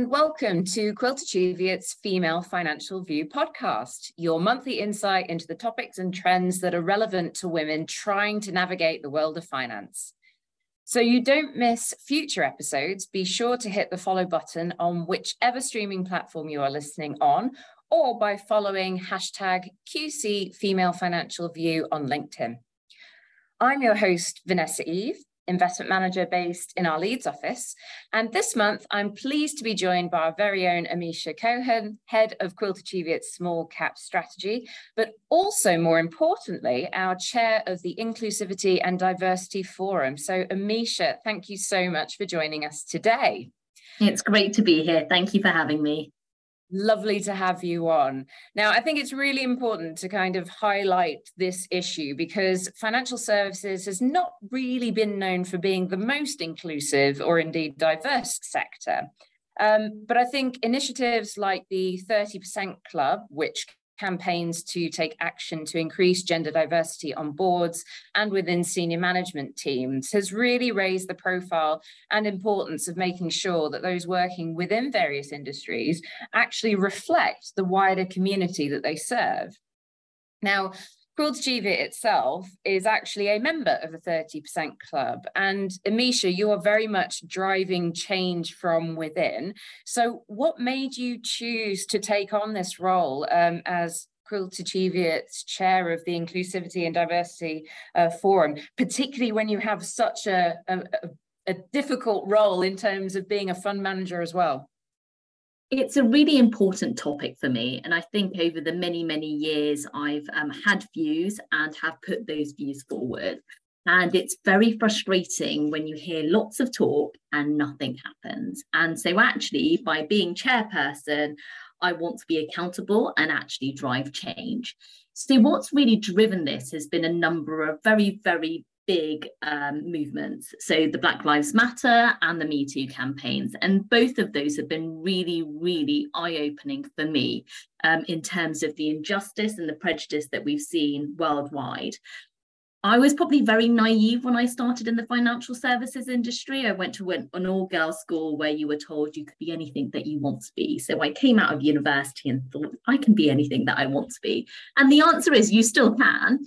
and welcome to Quilter Cheviot's Female Financial View podcast, your monthly insight into the topics and trends that are relevant to women trying to navigate the world of finance. So you don't miss future episodes, be sure to hit the follow button on whichever streaming platform you are listening on, or by following hashtag QC Female Financial View on LinkedIn. I'm your host, Vanessa Eve, investment manager based in our Leeds office. And this month, I'm pleased to be joined by our very own Amisha Chohan, head of Quilter Cheviot's small cap strategy, but also more importantly, our chair of the Inclusivity and Diversity Forum. So, Amisha, thank you so much for joining us today. It's great to be here. Thank you for having me. Lovely to have you on. Now, I think it's really important to kind of highlight this issue because financial services has not really been known for being the most inclusive or indeed diverse sector. Um, but I think initiatives like the 30% Club, which campaigns to take action to increase gender diversity on boards and within senior management teams has really raised the profile and importance of making sure that those working within various industries actually reflect the wider community that they serve. Now, Quilter Cheviot itself is actually a member of the 30% Club. And Amisha, you are very much driving change from within. So, what made you choose to take on this role um, as Quilter Cheviot's chair of the Inclusivity and Diversity uh, Forum, particularly when you have such a, a, a difficult role in terms of being a fund manager as well? It's a really important topic for me. And I think over the many, many years, I've um, had views and have put those views forward. And it's very frustrating when you hear lots of talk and nothing happens. And so, actually, by being chairperson, I want to be accountable and actually drive change. So, what's really driven this has been a number of very, very big um, movements. So the Black Lives Matter and the Me Too campaigns. And both of those have been really, really eye opening for me um, in terms of the injustice and the prejudice that we've seen worldwide. I was probably very naive when I started in the financial services industry. I went to an all girls school where you were told you could be anything that you want to be. So I came out of university and thought, I can be anything that I want to be. And the answer is you still can.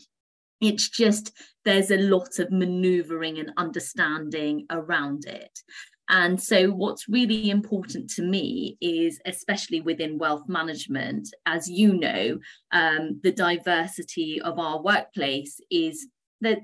It's just there's a lot of maneuvering and understanding around it. And so, what's really important to me is, especially within wealth management, as you know, um, the diversity of our workplace is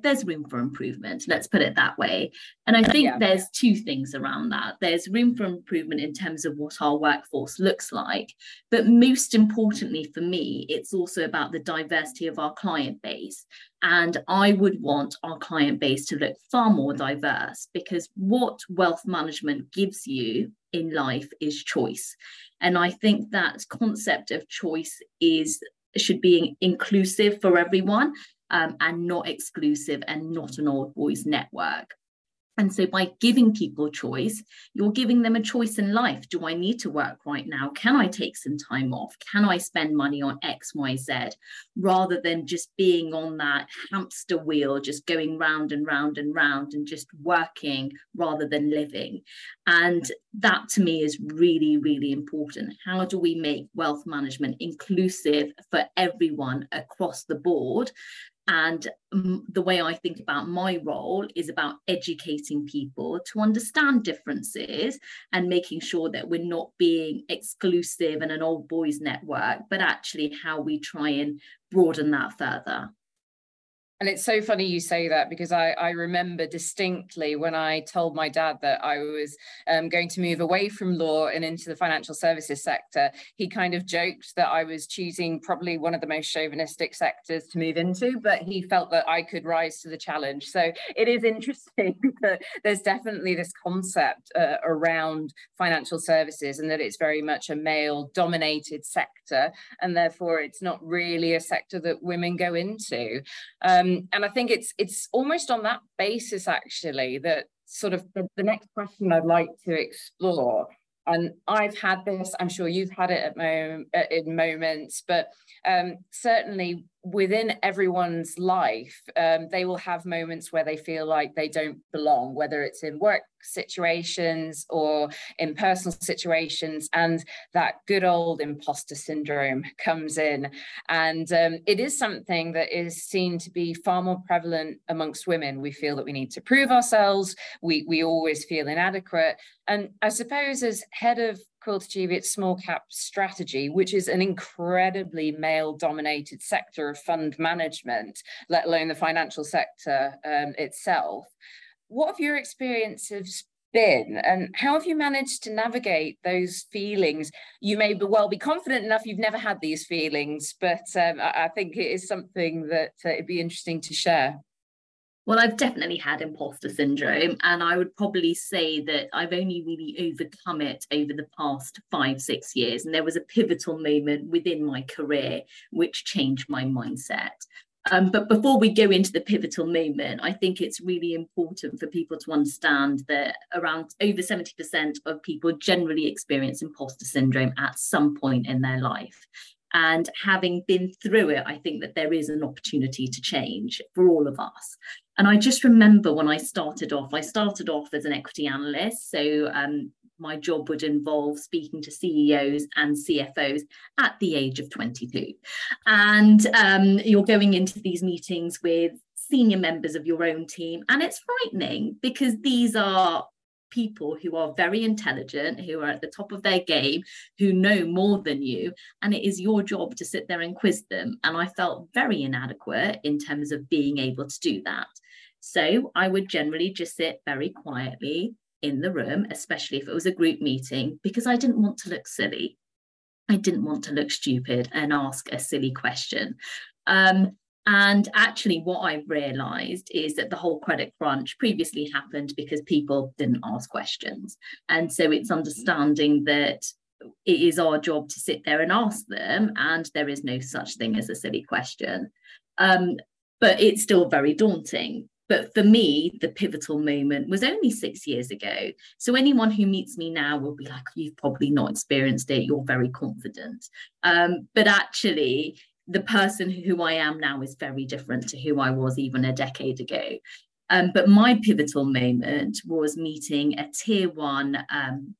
there's room for improvement let's put it that way. And i think yeah. there's two things around that. There's room for improvement in terms of what our workforce looks like but most importantly for me it's also about the diversity of our client base. And i would want our client base to look far more diverse because what wealth management gives you in life is choice. And i think that concept of choice is should be inclusive for everyone um, and not exclusive and not an old boys network. And so, by giving people choice, you're giving them a choice in life. Do I need to work right now? Can I take some time off? Can I spend money on X, Y, Z? Rather than just being on that hamster wheel, just going round and round and round and just working rather than living. And that to me is really, really important. How do we make wealth management inclusive for everyone across the board and the way I think about my role is about educating people to understand differences and making sure that we're not being exclusive and an old boys network, but actually how we try and broaden that further. And it's so funny you say that because I, I remember distinctly when I told my dad that I was um, going to move away from law and into the financial services sector. He kind of joked that I was choosing probably one of the most chauvinistic sectors to move into, but he felt that I could rise to the challenge. So it is interesting that there's definitely this concept uh, around financial services and that it's very much a male dominated sector. And therefore, it's not really a sector that women go into. Um, um, and I think it's it's almost on that basis actually that sort of the, the next question I'd like to explore. And I've had this, I'm sure you've had it at mo- in moments, but um, certainly within everyone's life, um, they will have moments where they feel like they don't belong, whether it's in work situations or in personal situations. And that good old imposter syndrome comes in. And um, it is something that is seen to be far more prevalent amongst women. We feel that we need to prove ourselves, we, we always feel inadequate. And I suppose, as head of Quilter Cheviot's small cap strategy, which is an incredibly male dominated sector of fund management, let alone the financial sector um, itself. What have your experiences been and how have you managed to navigate those feelings you may be well be confident enough you've never had these feelings but um, I, I, think it is something that uh, it'd be interesting to share well, I've definitely had imposter syndrome, and I would probably say that I've only really overcome it over the past five, six years. And there was a pivotal moment within my career which changed my mindset. Um, but before we go into the pivotal moment, I think it's really important for people to understand that around over 70% of people generally experience imposter syndrome at some point in their life. And having been through it, I think that there is an opportunity to change for all of us. And I just remember when I started off, I started off as an equity analyst. So um, my job would involve speaking to CEOs and CFOs at the age of 22. And um, you're going into these meetings with senior members of your own team. And it's frightening because these are people who are very intelligent, who are at the top of their game, who know more than you. And it is your job to sit there and quiz them. And I felt very inadequate in terms of being able to do that. So I would generally just sit very quietly in the room, especially if it was a group meeting, because I didn't want to look silly. I didn't want to look stupid and ask a silly question. Um, and actually, what I've realized is that the whole credit crunch previously happened because people didn't ask questions. And so it's understanding that it is our job to sit there and ask them, and there is no such thing as a silly question. Um, but it's still very daunting. But for me, the pivotal moment was only six years ago. So anyone who meets me now will be like, you've probably not experienced it. You're very confident. Um, but actually, the person who I am now is very different to who I was even a decade ago. Um, but my pivotal moment was meeting a tier one um,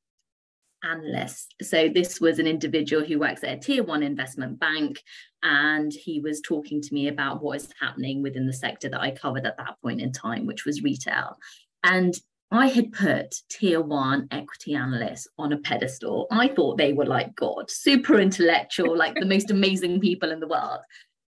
analyst. So this was an individual who works at a tier one investment bank, and he was talking to me about what is happening within the sector that I covered at that point in time, which was retail. And I had put tier one equity analysts on a pedestal. I thought they were like God, super intellectual, like the most amazing people in the world.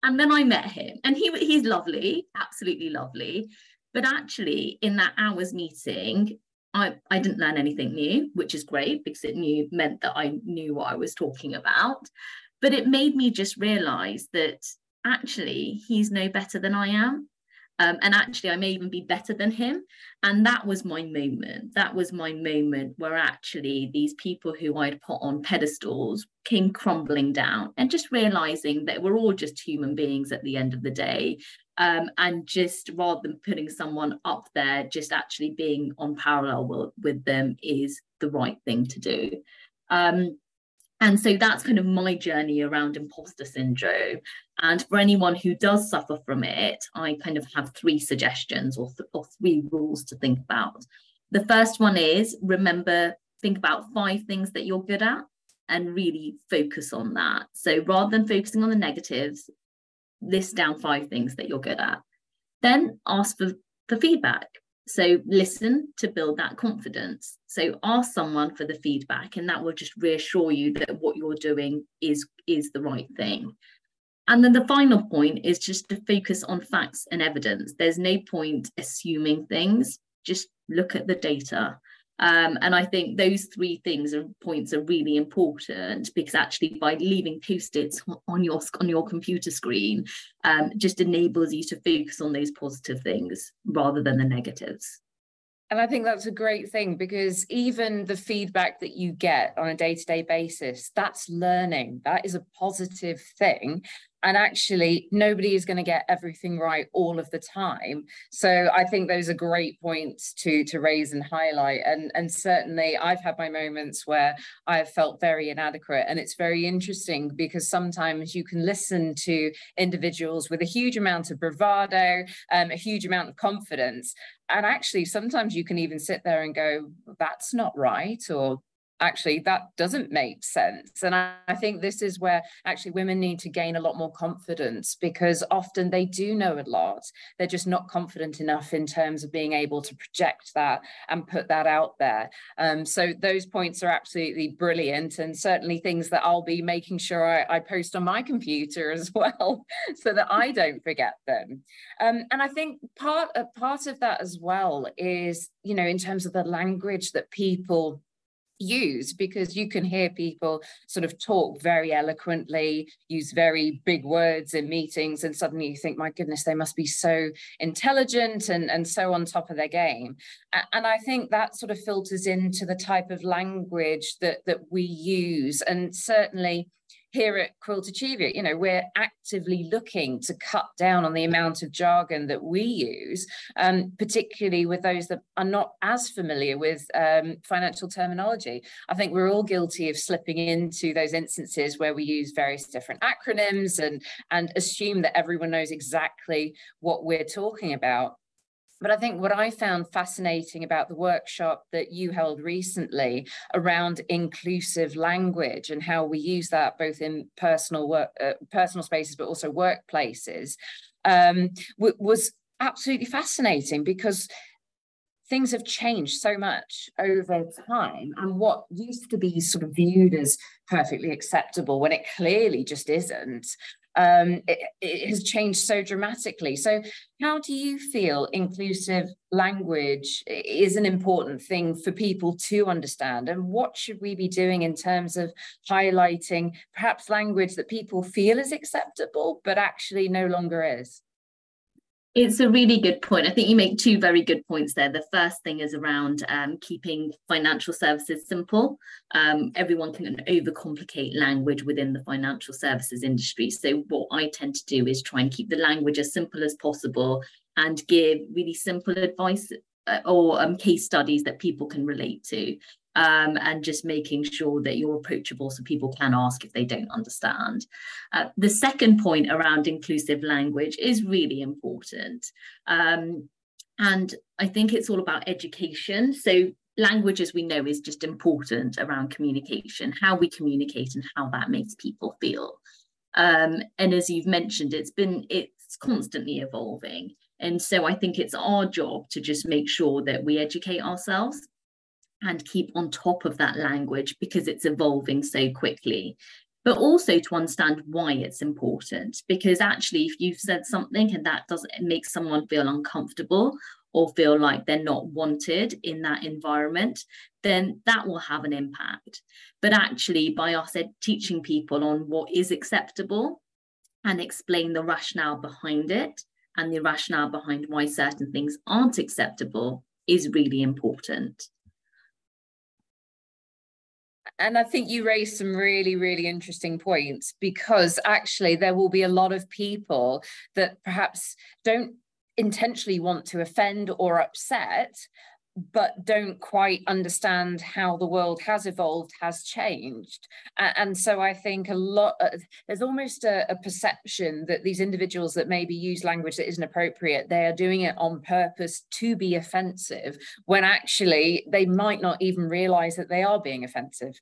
And then I met him, and he he's lovely, absolutely lovely. But actually, in that hours meeting, I, I didn't learn anything new, which is great because it knew meant that I knew what I was talking about. But it made me just realize that actually he's no better than I am. Um, and actually, I may even be better than him. And that was my moment. That was my moment where actually these people who I'd put on pedestals came crumbling down and just realizing that we're all just human beings at the end of the day. Um, and just rather than putting someone up there, just actually being on parallel with, with them is the right thing to do. Um, and so that's kind of my journey around imposter syndrome. And for anyone who does suffer from it, I kind of have three suggestions or, th- or three rules to think about. The first one is remember, think about five things that you're good at and really focus on that. So rather than focusing on the negatives, list down five things that you're good at. Then ask for, for feedback. So listen to build that confidence. So ask someone for the feedback, and that will just reassure you that what you're doing is is the right thing. And then the final point is just to focus on facts and evidence. There's no point assuming things. Just look at the data. Um, and I think those three things and points are really important because actually by leaving post-its on your on your computer screen um, just enables you to focus on those positive things rather than the negatives. And I think that's a great thing because even the feedback that you get on a day to day basis, that's learning. That is a positive thing. And actually nobody is going to get everything right all of the time. So i think those are great points to to raise and highlight. And and certainly i've had my moments where i have felt very inadequate and it's very interesting because sometimes you can listen to individuals with a huge amount of bravado um, a huge amount of confidence and actually sometimes you can even sit there and go that's not right or actually that doesn't make sense. And I, I, think this is where actually women need to gain a lot more confidence because often they do know a lot. They're just not confident enough in terms of being able to project that and put that out there. Um, so those points are absolutely brilliant and certainly things that i'll be making sure i, I post on my computer as well so that i don't forget them. Um, and i think part, uh, part of that as well is you know in terms of the language that people use because you can hear people sort of talk very eloquently use very big words in meetings and suddenly you think my goodness they must be so intelligent and and so on top of their game. And i think that sort of filters into the type of language that that we use. And certainly here at Quilter Cheviot, you know, we're actively looking to cut down on the amount of jargon that we use, um, particularly with those that are not as familiar with um, financial terminology. I think we're all guilty of slipping into those instances where we use various different acronyms and, and assume that everyone knows exactly what we're talking about. But I think what I found fascinating about the workshop that you held recently around inclusive language and how we use that both in personal work, uh, personal spaces, but also workplaces, um, was absolutely fascinating because things have changed so much over time and what used to be sort of viewed as perfectly acceptable when it clearly just isn't um, it, it, has changed so dramatically. So, how do you feel inclusive language is an important thing for people to understand? And what should we be doing in terms of highlighting perhaps language that people feel is acceptable, but actually no longer is? It's a really good point. I think you make two very good points there. The first thing is around um, keeping financial services simple. Um, everyone can overcomplicate language within the financial services industry. So, what I tend to do is try and keep the language as simple as possible and give really simple advice uh, or um, case studies that people can relate to um, and just making sure that you're approachable so people can ask if they don't understand. Uh, the second point around inclusive language is really important. Um, and I think it's all about education. So language, as we know, is just important around communication, how we communicate and how that makes people feel. Um, and as you've mentioned, it's been it's constantly evolving. And so I think it's our job to just make sure that we educate ourselves and keep on top of that language because it's evolving so quickly. But also to understand why it's important because actually if you've said something and that doesn't make someone feel uncomfortable or feel like they're not wanted in that environment then that will have an impact. But actually by us teaching people on what is acceptable and explain the rationale behind it and the rationale behind why certain things aren't acceptable is really important and I think you raised some really, really interesting points because actually there will be a lot of people that perhaps don't intentionally want to offend or upset, but don't quite understand how the world has evolved, has changed. And so I think a lot, uh, there's almost a, a, perception that these individuals that maybe use language that isn't appropriate, they are doing it on purpose to be offensive, when actually they might not even realize that they are being offensive.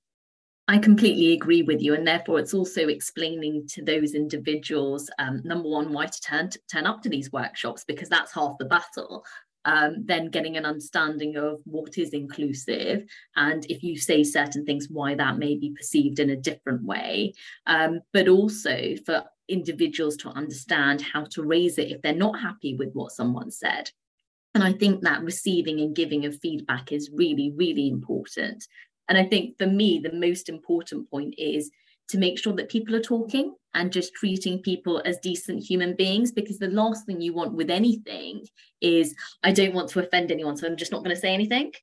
I completely agree with you, and therefore it's also explaining to those individuals, um, number one, why to turn to turn up to these workshops because that's half the battle. Um, then getting an understanding of what is inclusive, and if you say certain things, why that may be perceived in a different way, um, but also for individuals to understand how to raise it if they're not happy with what someone said. And I think that receiving and giving of feedback is really, really important. And I think for me, the most important point is to make sure that people are talking and just treating people as decent human beings because the last thing you want with anything is I don't want to offend anyone, so I'm just not going to say anything.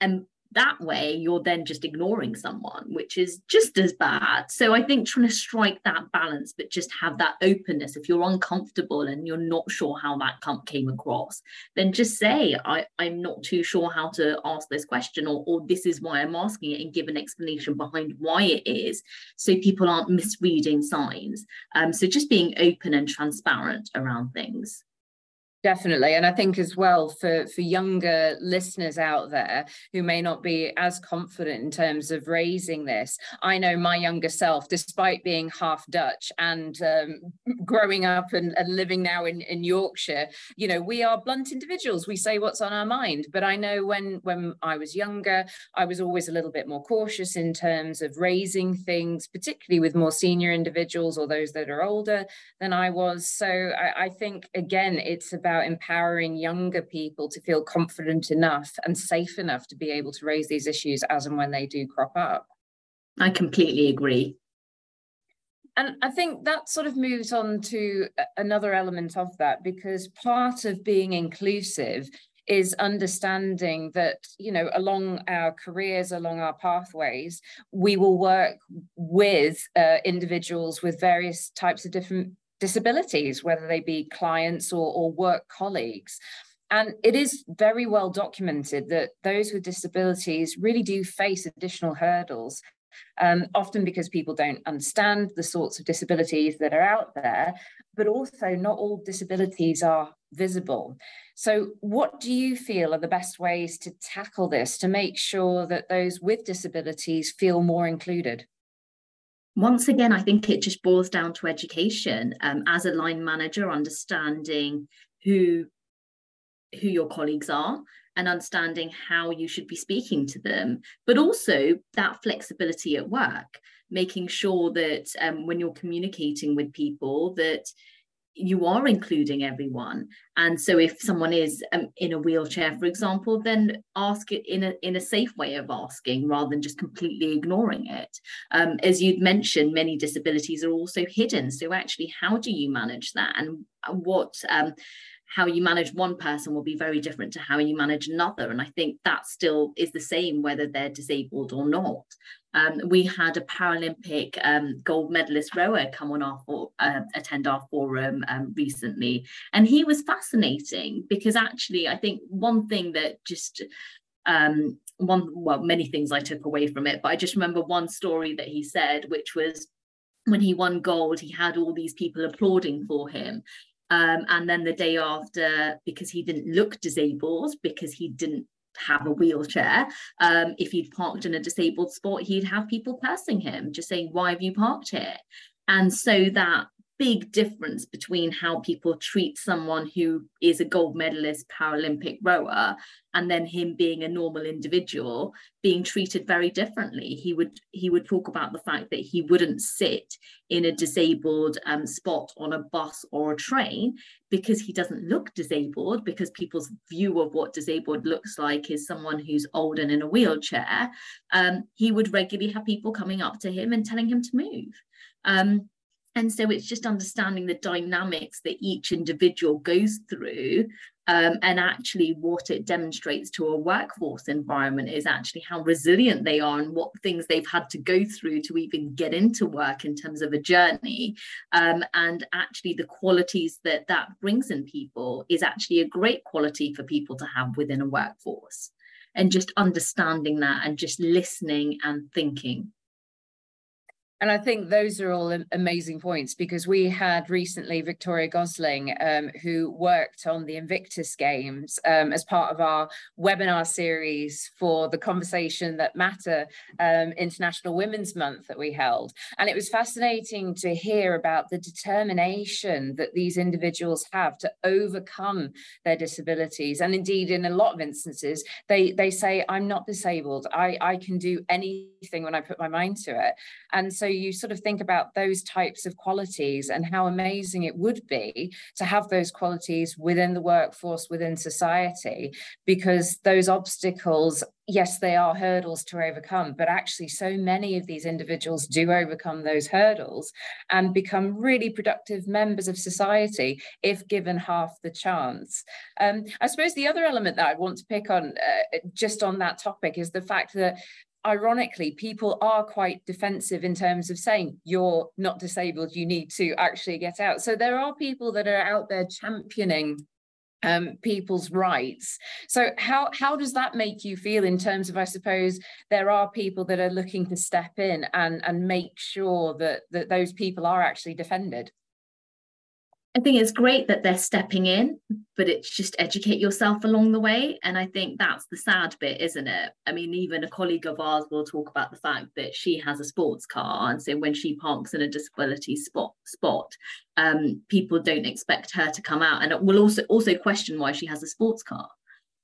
And that way you're then just ignoring someone which is just as bad. So i think trying to strike that balance but just have that openness. If you're uncomfortable and you're not sure how that came across then just say I, i'm not too sure how to ask this question or, or this is why i'm asking it and give an explanation behind why it is so people aren't misreading signs. Um, so just being open and transparent around things Definitely. And I think as well for, for younger listeners out there who may not be as confident in terms of raising this, I know my younger self, despite being half Dutch and um, growing up and, and living now in, in Yorkshire, you know, we are blunt individuals. We say what's on our mind. But I know when, when I was younger, I was always a little bit more cautious in terms of raising things, particularly with more senior individuals or those that are older than I was. So I, I think, again, it's about about empowering younger people to feel confident enough and safe enough to be able to raise these issues as and when they do crop up. I completely agree. And I think that sort of moves on to another element of that because part of being inclusive is understanding that you know along our careers along our pathways we will work with uh, individuals with various types of different disabilities, whether they be clients or, or work colleagues. And it is very well documented that those with disabilities really do face additional hurdles, um, often because people don't understand the sorts of disabilities that are out there, but also not all disabilities are visible. So, what do you feel are the best ways to tackle this to make sure that those with disabilities feel more included? Once again, I think it just boils down to education. Um, as a line manager, understanding who who your colleagues are and understanding how you should be speaking to them, but also that flexibility at work, making sure that um, when you're communicating with people that you are including everyone and so if someone is um, in a wheelchair for example then ask it in a in a safe way of asking rather than just completely ignoring it um, as you'd mentioned many disabilities are also hidden so actually how do you manage that and what um, how you manage one person will be very different to how you manage another. And I think that still is the same whether they're disabled or not. Um, we had a Paralympic um, gold medalist rower come on our for, uh, attend our forum um, recently, and he was fascinating because actually I think one thing that just um, one well many things I took away from it, but I just remember one story that he said, which was when he won gold, he had all these people applauding for him. Um, and then the day after, because he didn't look disabled, because he didn't have a wheelchair, um, if he'd parked in a disabled spot, he'd have people cursing him, just saying, Why have you parked here? And so that big difference between how people treat someone who is a gold medalist Paralympic rower and then him being a normal individual being treated very differently. He would he would talk about the fact that he wouldn't sit in a disabled um, spot on a bus or a train because he doesn't look disabled because people's view of what disabled looks like is someone who's old and in a wheelchair. Um, he would regularly have people coming up to him and telling him to move. Um, and so it's just understanding the dynamics that each individual goes through um, and actually what it demonstrates to a workforce environment is actually how resilient they are and what things they've had to go through to even get into work in terms of a journey. Um, and actually the qualities that that brings in people is actually a great quality for people to have within a workforce. And just understanding that and just listening and thinking and I think those are all amazing points because we had recently Victoria Gosling, um, who worked on the Invictus Games um, as part of our webinar series for the Conversation That Matter um, International Women's Month that we held. And it was fascinating to hear about the determination that these individuals have to overcome their disabilities. And indeed, in a lot of instances, they, they say, I'm not disabled. I, I can do anything when I put my mind to it. And so you sort of think about those types of qualities and how amazing it would be to have those qualities within the workforce, within society, because those obstacles yes, they are hurdles to overcome, but actually, so many of these individuals do overcome those hurdles and become really productive members of society if given half the chance. Um, I suppose the other element that I want to pick on uh, just on that topic is the fact that ironically, people are quite defensive in terms of saying you're not disabled, you need to actually get out. So there are people that are out there championing um, people's rights. So how how does that make you feel in terms of I suppose there are people that are looking to step in and and make sure that that those people are actually defended? I think it's great that they're stepping in, but it's just educate yourself along the way. And I think that's the sad bit, isn't it? I mean, even a colleague of ours will talk about the fact that she has a sports car. And so when she parks in a disability spot spot, um, people don't expect her to come out and will also also question why she has a sports car.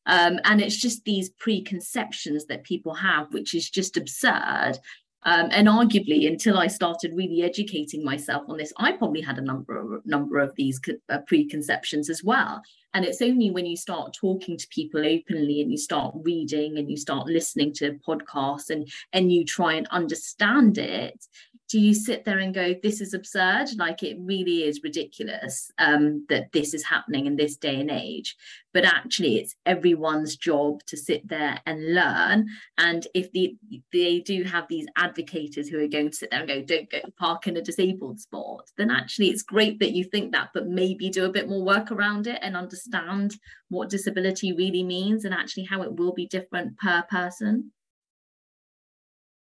Um, and it's just these preconceptions that people have, which is just absurd. Um, and arguably, until I started really educating myself on this, I probably had a number of number of these uh, preconceptions as well. And it's only when you start talking to people openly and you start reading and you start listening to podcasts and and you try and understand it do you sit there and go this is absurd like it really is ridiculous um, that this is happening in this day and age. But actually it's everyone's job to sit there and learn. And if the, they do have these advocates who are going to sit there and go don't go park in a disabled spot then actually it's great that you think that but maybe do a bit more work around it and understand what disability really means and actually how it will be different per person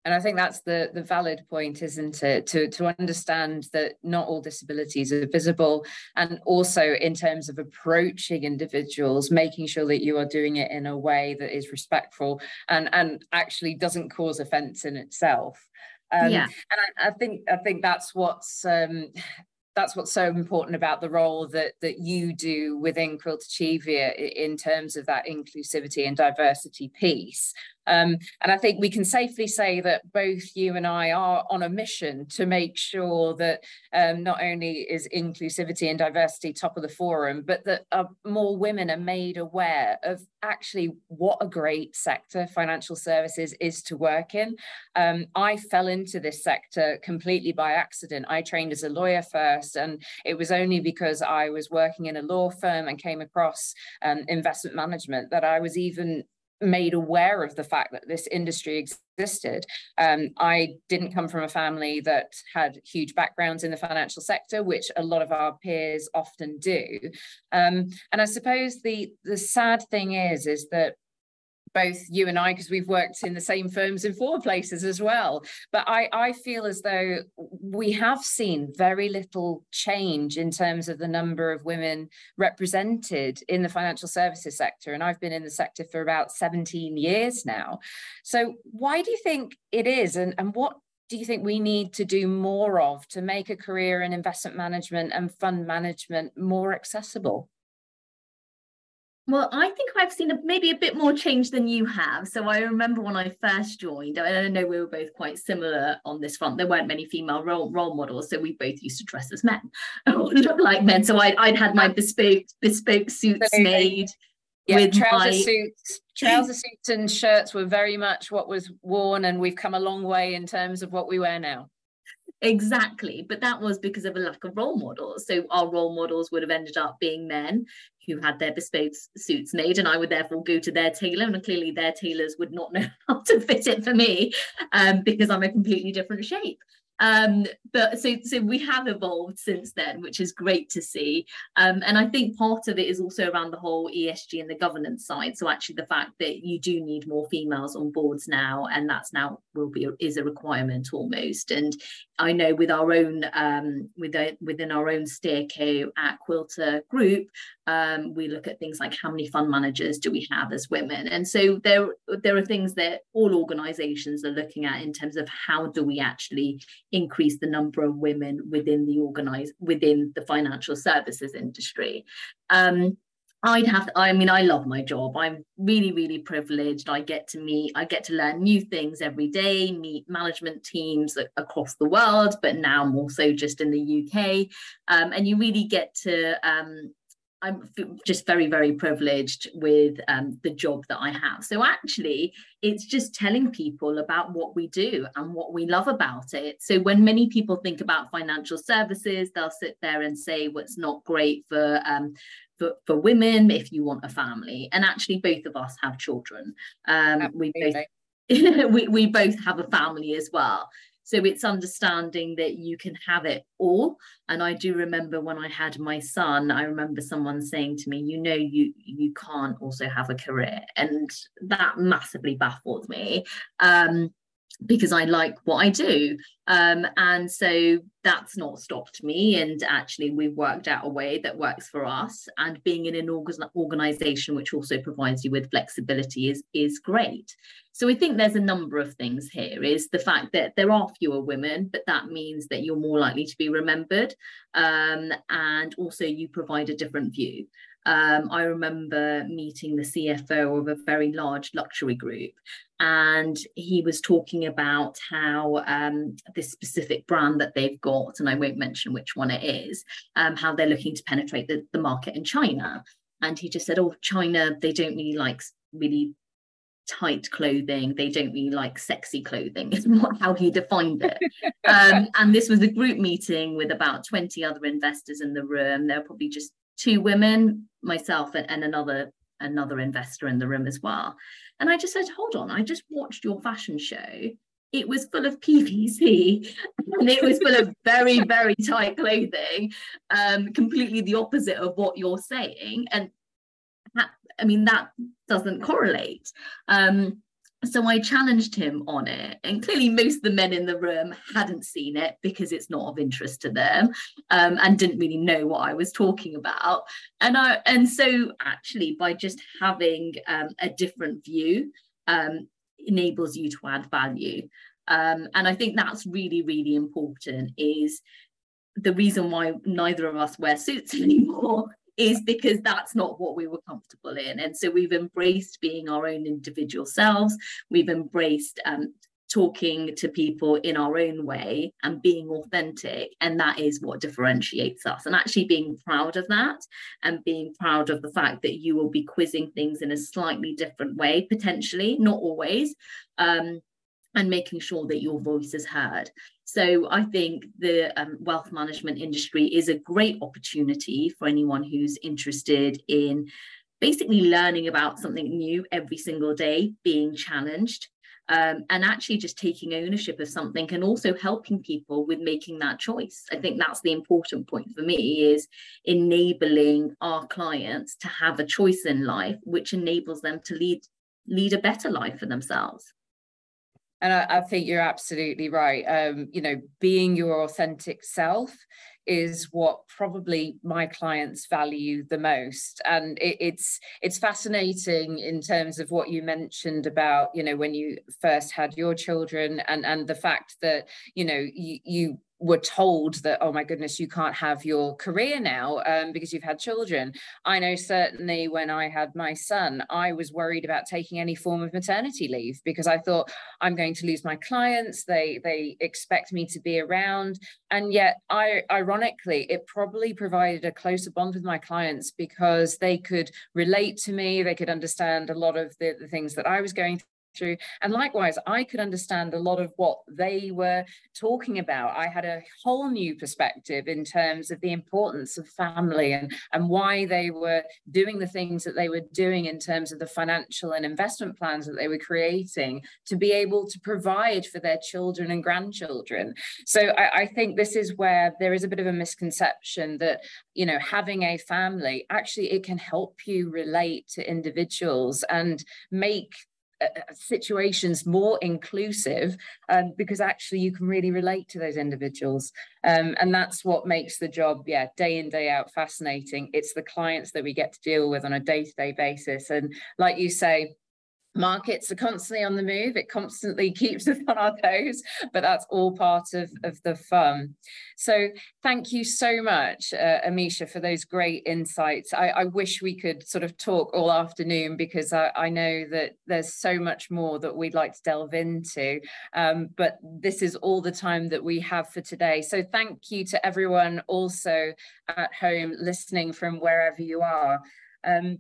and I think that's the the valid point, isn't it? To to understand that not all disabilities are visible, and also in terms of approaching individuals, making sure that you are doing it in a way that is respectful and and actually doesn't cause offence in itself. Um, yeah, and I, I, think I think that's what's um, that's what's so important about the role that that you do within Quilter Cheviot in terms of that inclusivity and diversity piece. Um, and I think we can safely say that both you and I are on a mission to make sure that um, not only is inclusivity and diversity top of the forum, but that uh, more women are made aware of actually what a great sector financial services is to work in. Um, I fell into this sector completely by accident. I trained as a lawyer first, and it was only because I was working in a law firm and came across um, investment management that I was even made aware of the fact that this industry existed. Um, I didn't come from a family that had huge backgrounds in the financial sector, which a lot of our peers often do. Um, and I suppose the the sad thing is, is that both you and I, because we've worked in the same firms in four places as well. But I, I feel as though we have seen very little change in terms of the number of women represented in the financial services sector. And I've been in the sector for about 17 years now. So why do you think it is? And, and what do you think we need to do more of to make a career in investment management and fund management more accessible? Well, I think I've seen a, maybe a bit more change than you have. So I remember when I first joined, and I know we were both quite similar on this front. There weren't many female role, role models, so we both used to dress as men, look like men. So I'd, I'd had my bespoke bespoke suits made. Yeah, with trouser my... suits, trouser suits and shirts were very much what was worn, and we've come a long way in terms of what we wear now. Exactly. But that was because of a lack of role models. So our role models would have ended up being men who had their bespoke suits made, and I would therefore go to their tailor. And clearly, their tailors would not know how to fit it for me um, because I'm a completely different shape. Um, but so so we have evolved since then, which is great to see. Um, and I think part of it is also around the whole ESG and the governance side. So actually, the fact that you do need more females on boards now, and that's now will be is a requirement almost. And I know with our own um, with within our own steerco at Quilter Group, um, we look at things like how many fund managers do we have as women, and so there there are things that all organisations are looking at in terms of how do we actually increase the number of women within the organize within the financial services industry. Um, I'd have to, I mean, I love my job. I'm really, really privileged. I get to meet, I get to learn new things every day, meet management teams across the world, but now more so just in the UK. Um, and you really get to um, I'm just very, very privileged with um, the job that I have. So actually, it's just telling people about what we do and what we love about it. So when many people think about financial services, they'll sit there and say, "What's well, not great for um, for, for women if you want a family." And actually, both of us have children. Um, we both we, we both have a family as well. So it's understanding that you can have it all. And I do remember when I had my son, I remember someone saying to me, you know, you you can't also have a career. And that massively baffled me. Um, because I like what I do. Um, and so that's not stopped me. And actually, we've worked out a way that works for us. And being in an organization which also provides you with flexibility is, is great. So I think there's a number of things here is the fact that there are fewer women, but that means that you're more likely to be remembered. Um, and also, you provide a different view. Um, I remember meeting the CFO of a very large luxury group, and he was talking about how um, this specific brand that they've got, and I won't mention which one it is, um, how they're looking to penetrate the, the market in China. And he just said, "Oh, China, they don't really like really tight clothing. They don't really like sexy clothing." Is what, how he defined it. um, and this was a group meeting with about twenty other investors in the room. There were probably just two women, myself and, and another another investor in the room as well. And I just said, hold on, I just watched your fashion show. It was full of PVC and it was full of very, very tight clothing, um, completely the opposite of what you're saying. And I mean, that doesn't correlate. Um, so I challenged him on it, and clearly most of the men in the room hadn't seen it because it's not of interest to them, um, and didn't really know what I was talking about. And I and so actually by just having um, a different view um, enables you to add value, um, and I think that's really really important. Is the reason why neither of us wear suits anymore is because that's not what we were comfortable in. And so we've embraced being our own individual selves. We've embraced um, talking to people in our own way and being authentic. And that is what differentiates us. And actually being proud of that and being proud of the fact that you will be quizzing things in a slightly different way, potentially, not always. Um, and making sure that your voice is heard. So I think the um, wealth management industry is a great opportunity for anyone who's interested in basically learning about something new every single day, being challenged. Um, and actually just taking ownership of something and also helping people with making that choice. I think that's the important point for me is enabling our clients to have a choice in life, which enables them to lead lead a better life for themselves. And I, I, think you're absolutely right. Um, you know, being your authentic self is what probably my clients value the most. And it, it's it's fascinating in terms of what you mentioned about, you know, when you first had your children and and the fact that, you know, you you were told that oh my goodness you can't have your career now um, because you've had children. I know certainly when i had my son i was worried about taking any form of maternity leave because i thought i'm going to lose my clients. They they expect me to be around. And yet i ironically it probably provided a closer bond with my clients because they could relate to me they could understand a lot of the, the things that i was going through. And likewise, I could understand a lot of what they were talking about. I had a whole new perspective in terms of the importance of family and, and why they were doing the things that they were doing in terms of the financial and investment plans that they were creating to be able to provide for their children and grandchildren. So I, I think this is where there is a bit of a misconception that, you know, having a family actually it can help you relate to individuals and make situations more inclusive um, because actually you can really relate to those individuals. Um, and that's what makes the job yeah day in day out fascinating. It's the clients that we get to deal with on a day-to-day basis. And like you say markets are constantly on the move. It constantly keeps us on our toes but that's all part of, of the fun. So thank you so much uh, amisha for those great insights. I, I, wish we could sort of talk all afternoon because I, I, know that there's so much more that we'd like to delve into. Um, but this is all the time that we have for today. So thank you to everyone also at home listening from wherever you are. Um,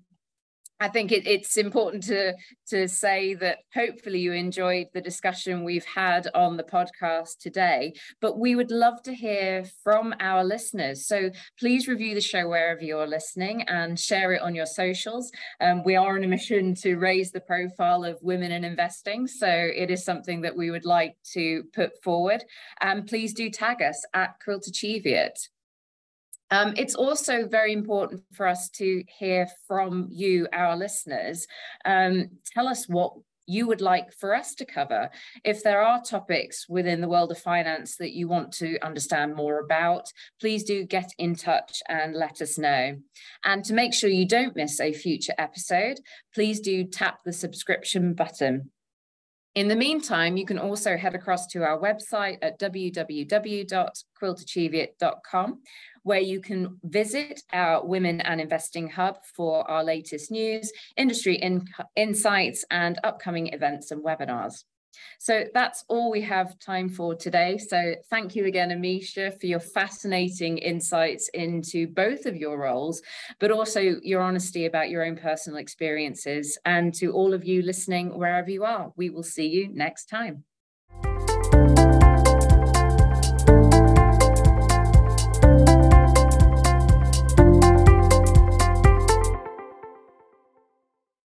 I think it, it's important to, to say that hopefully you enjoyed the discussion we've had on the podcast today, but we would love to hear from our listeners. So please review the show wherever you're listening and share it on your socials. Um, we are on a mission to raise the profile of women in investing. So it is something that we would like to put forward. And please do tag us at Quiltercheviot. Um, it's also very important for us to hear from you, our listeners. Um, tell us what you would like for us to cover. If there are topics within the world of finance that you want to understand more about, please do get in touch and let us know. And to make sure you don't miss a future episode, please do tap the subscription button. In the meantime, you can also head across to our website at www.quiltercheviot.com where you can visit our Women and Investing Hub for our latest news, industry in insights, and upcoming events and webinars. So that's all we have time for today. So thank you again, Amisha, for your fascinating insights into both of your roles, but also your honesty about your own personal experiences. And to all of you listening, wherever you are, we will see you next time.